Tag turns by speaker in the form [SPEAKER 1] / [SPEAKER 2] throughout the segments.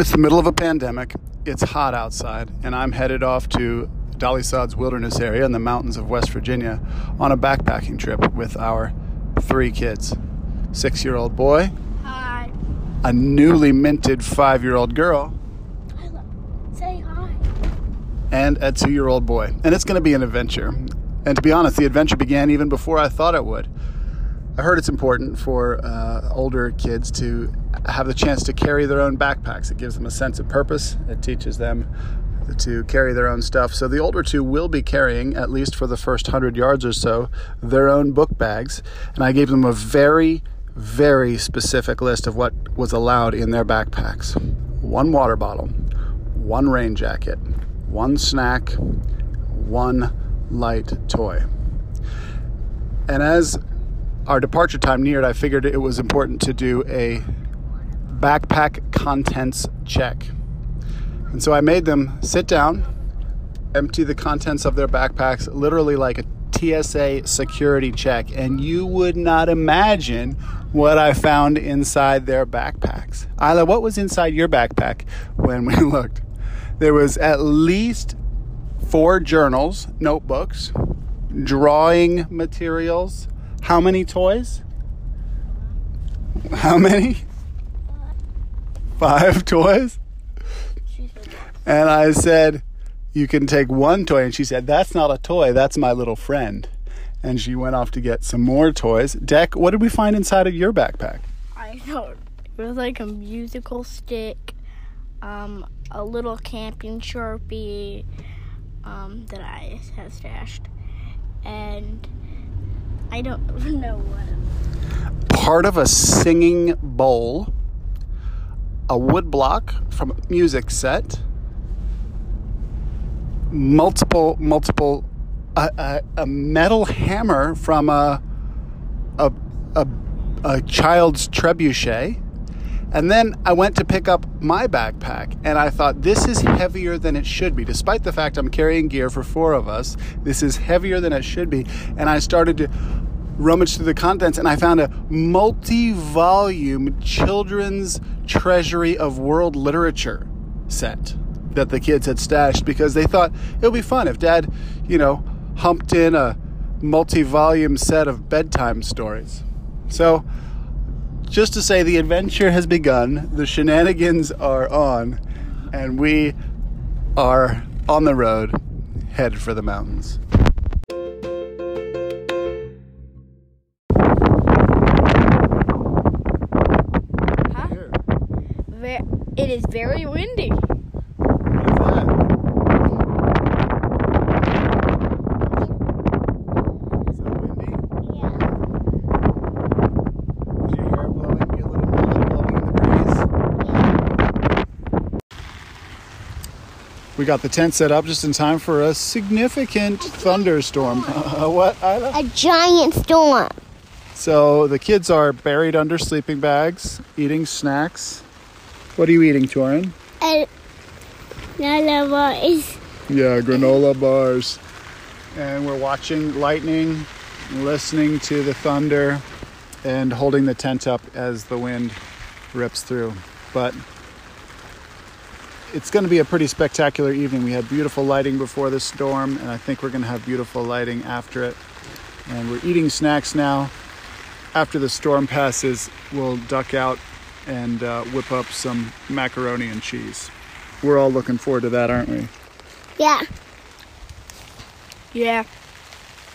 [SPEAKER 1] It's the middle of a pandemic. It's hot outside, and I'm headed off to Dolly Sods Wilderness area in the mountains of West Virginia on a backpacking trip with our three kids six year old boy,
[SPEAKER 2] Hi.
[SPEAKER 1] a newly minted five year old girl,
[SPEAKER 2] Say hi.
[SPEAKER 1] and a two year old boy. And it's going to be an adventure. And to be honest, the adventure began even before I thought it would. I heard it's important for uh, older kids to have the chance to carry their own backpacks. It gives them a sense of purpose, it teaches them to carry their own stuff. So the older two will be carrying, at least for the first hundred yards or so, their own book bags. And I gave them a very, very specific list of what was allowed in their backpacks one water bottle, one rain jacket, one snack, one light toy. And as our departure time neared, I figured it was important to do a backpack contents check. And so I made them sit down, empty the contents of their backpacks, literally like a TSA security check. And you would not imagine what I found inside their backpacks. Isla, what was inside your backpack when we looked? There was at least four journals, notebooks, drawing materials. How many toys? How many? Five toys? And I said, You can take one toy. And she said, That's not a toy, that's my little friend. And she went off to get some more toys. Deck, what did we find inside of your backpack?
[SPEAKER 2] I don't. It was like a musical stick, um, a little camping sharpie, um, that I have stashed, and I don't know what.
[SPEAKER 1] Part of a singing bowl, a wood block from a music set, multiple, multiple, a, a, a metal hammer from a, a, a, a child's trebuchet. And then I went to pick up my backpack and I thought, this is heavier than it should be. Despite the fact I'm carrying gear for four of us, this is heavier than it should be. And I started to rummage through the contents and I found a multi volume children's treasury of world literature set that the kids had stashed because they thought it would be fun if dad, you know, humped in a multi volume set of bedtime stories. So, just to say the adventure has begun, the shenanigans are on, and we are on the road headed for the mountains.
[SPEAKER 2] It is very windy. Yeah.
[SPEAKER 1] We got the tent set up just in time for a significant thunderstorm. Uh, what, Isla?
[SPEAKER 3] A giant storm.
[SPEAKER 1] So the kids are buried under sleeping bags, eating snacks. What are you eating, Torin?
[SPEAKER 3] And Nala is
[SPEAKER 1] Yeah, granola bars. And we're watching lightning, listening to the thunder, and holding the tent up as the wind rips through. But it's going to be a pretty spectacular evening. We had beautiful lighting before the storm, and I think we're going to have beautiful lighting after it. And we're eating snacks now. After the storm passes, we'll duck out and uh, whip up some macaroni and cheese. We're all looking forward to that, aren't we?
[SPEAKER 3] yeah.
[SPEAKER 2] Yeah.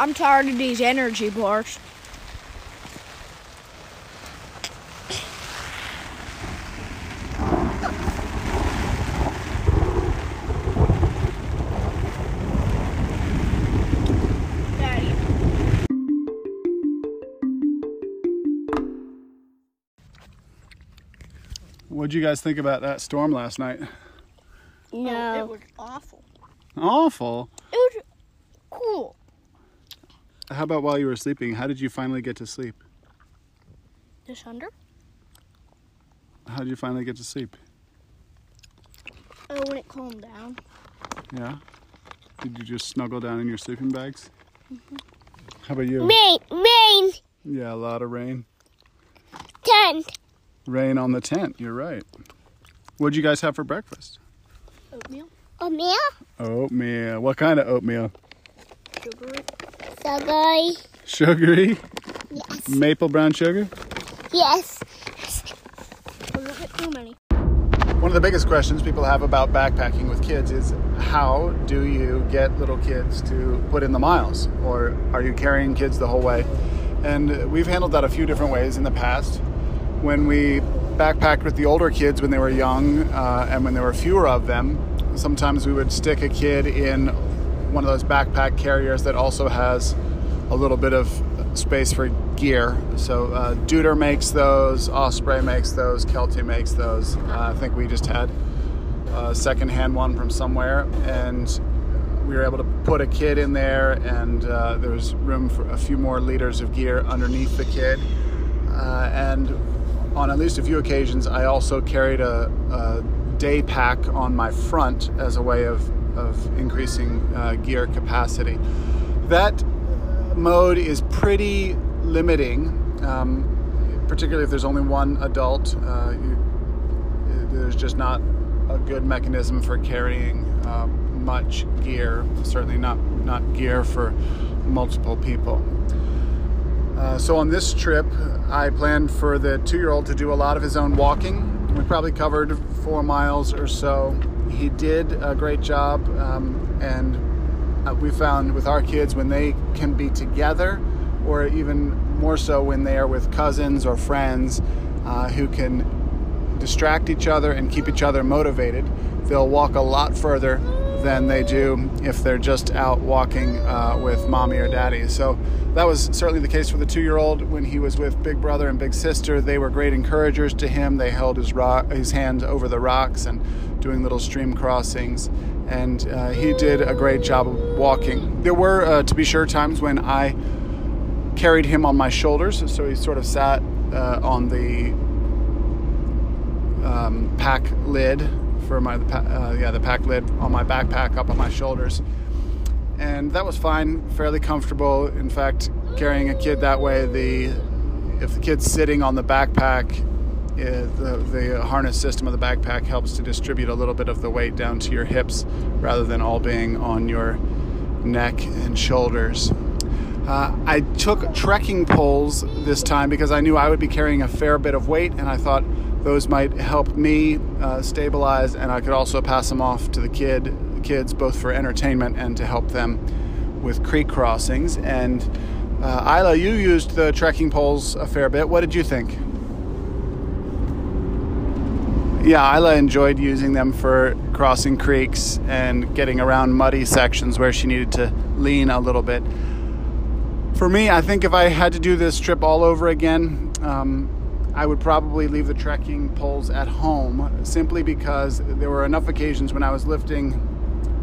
[SPEAKER 2] I'm tired of these energy bars.
[SPEAKER 1] What'd you guys think about that storm last night?
[SPEAKER 2] Oh,
[SPEAKER 3] No.
[SPEAKER 2] it was awful.
[SPEAKER 1] Awful.
[SPEAKER 2] It was cool.
[SPEAKER 1] How about while you were sleeping? How did you finally get to sleep?
[SPEAKER 2] This under?
[SPEAKER 1] How did you finally get to sleep?
[SPEAKER 2] Oh, when it calmed down.
[SPEAKER 1] Yeah? Did you just snuggle down in your sleeping bags? Mm-hmm. How about you?
[SPEAKER 3] Rain, rain,
[SPEAKER 1] Yeah, a lot of rain.
[SPEAKER 3] tent.
[SPEAKER 1] Rain on the tent, you're right. What'd you guys have for breakfast?
[SPEAKER 2] Oatmeal,
[SPEAKER 3] Oatmeal?
[SPEAKER 1] Oatmeal. What kind of oatmeal?
[SPEAKER 2] sugary.
[SPEAKER 3] Sugary?
[SPEAKER 1] Sugary?
[SPEAKER 3] Yes.
[SPEAKER 1] Maple brown sugar?
[SPEAKER 3] Yes.
[SPEAKER 2] Too many.
[SPEAKER 1] One of the biggest questions people have about backpacking with kids is how do you get little kids to put in the miles? Or are you carrying kids the whole way? And we've handled that a few different ways in the past. When we backpacked with the older kids when they were young uh, and when there were fewer of them, sometimes we would stick a kid in one of those backpack carriers that also has a little bit of space for gear. So uh, Deuter makes those, Osprey makes those, Kelty makes those. Uh, I think we just had a secondhand one from somewhere, and we were able to put a kid in there, and uh, there was room for a few more liters of gear underneath the kid. Uh, and on at least a few occasions, I also carried a, a day pack on my front as a way of, of increasing uh, gear capacity. That mode is pretty limiting, um, particularly if there's only one adult. Uh, you, there's just not a good mechanism for carrying uh, much gear. Certainly not not gear for multiple people. Uh, so on this trip, I planned for the two-year-old to do a lot of his own walking. We probably covered four miles or so. He did a great job, um, and uh, we found with our kids when they can be together, or even more so when they are with cousins or friends uh, who can distract each other and keep each other motivated, they'll walk a lot further than they do if they're just out walking uh, with mommy or daddy. So that was certainly the case for the two-year-old when he was with big brother and big sister. They were great encouragers to him. They held his rock, his hand over the rocks and doing little stream crossings, and uh, he did a great job of walking. There were, uh, to be sure, times when I carried him on my shoulders, so he sort of sat uh, on the um, pack lid for my uh, yeah the pack lid on my backpack up on my shoulders, and that was fine, fairly comfortable. In fact, carrying a kid that way, the if the kid's sitting on the backpack, uh, the the harness system of the backpack helps to distribute a little bit of the weight down to your hips rather than all being on your neck and shoulders. Uh, I took trekking poles this time because I knew I would be carrying a fair bit of weight, and I thought those might help me uh, stabilize, and I could also pass them off to the kid kids both for entertainment and to help them with creek crossings. And uh, Isla, you used the trekking poles a fair bit. What did you think? Yeah, Isla enjoyed using them for crossing creeks and getting around muddy sections where she needed to lean a little bit. For me, I think if I had to do this trip all over again, um, I would probably leave the trekking poles at home simply because there were enough occasions when I was lifting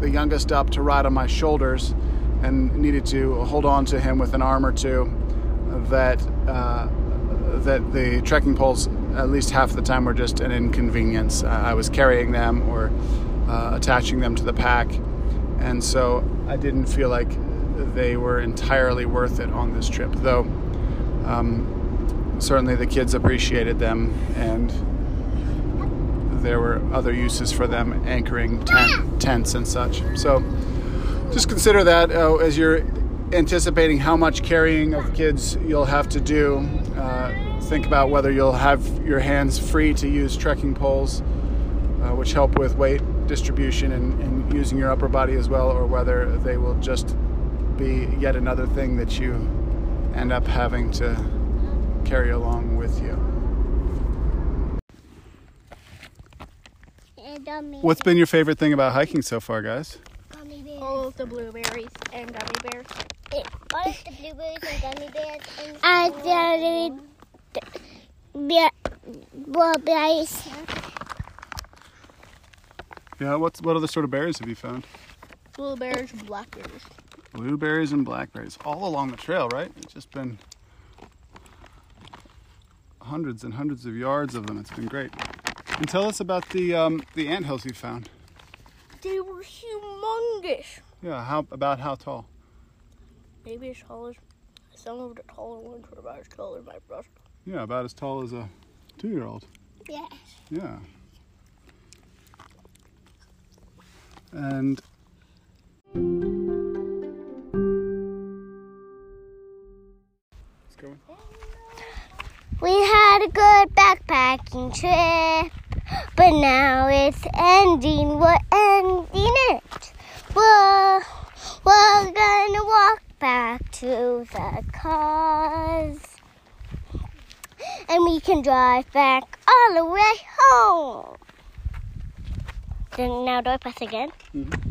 [SPEAKER 1] the youngest up to ride on my shoulders and needed to hold on to him with an arm or two that uh, that the trekking poles at least half the time were just an inconvenience. Uh, I was carrying them or uh, attaching them to the pack, and so I didn't feel like they were entirely worth it on this trip. Though um, certainly the kids appreciated them, and there were other uses for them, anchoring tent, tents and such. So just consider that uh, as you're anticipating how much carrying of kids you'll have to do. Uh, think about whether you'll have your hands free to use trekking poles, uh, which help with weight distribution and, and, using your upper body as well, or whether they will just be yet another thing that you end up having to carry along with you. What's been your favorite thing about hiking so far, guys?
[SPEAKER 3] Gummy bears.
[SPEAKER 2] All of the blueberries and gummy bears.
[SPEAKER 3] All of the blueberries and gummy bears. And I the blueberries.
[SPEAKER 1] Yeah, what's what other sort of berries have you found?
[SPEAKER 2] Blueberries and blackberries.
[SPEAKER 1] Blueberries and blackberries all along the trail, right? It's just been hundreds and hundreds of yards of them. It's been great. And tell us about the um, the ant hills you found.
[SPEAKER 2] They were humongous.
[SPEAKER 1] Yeah, how about how tall?
[SPEAKER 2] Maybe as tall as some of the taller ones were about as tall as my brother.
[SPEAKER 1] Yeah, about as tall as a two-year-old.
[SPEAKER 3] Yes.
[SPEAKER 1] Yeah. And.
[SPEAKER 3] Trip, but now it's ending. We're ending it. We're, we're gonna walk back to the cars. And we can drive back all the way home. Then now do I press again?
[SPEAKER 1] Mhm.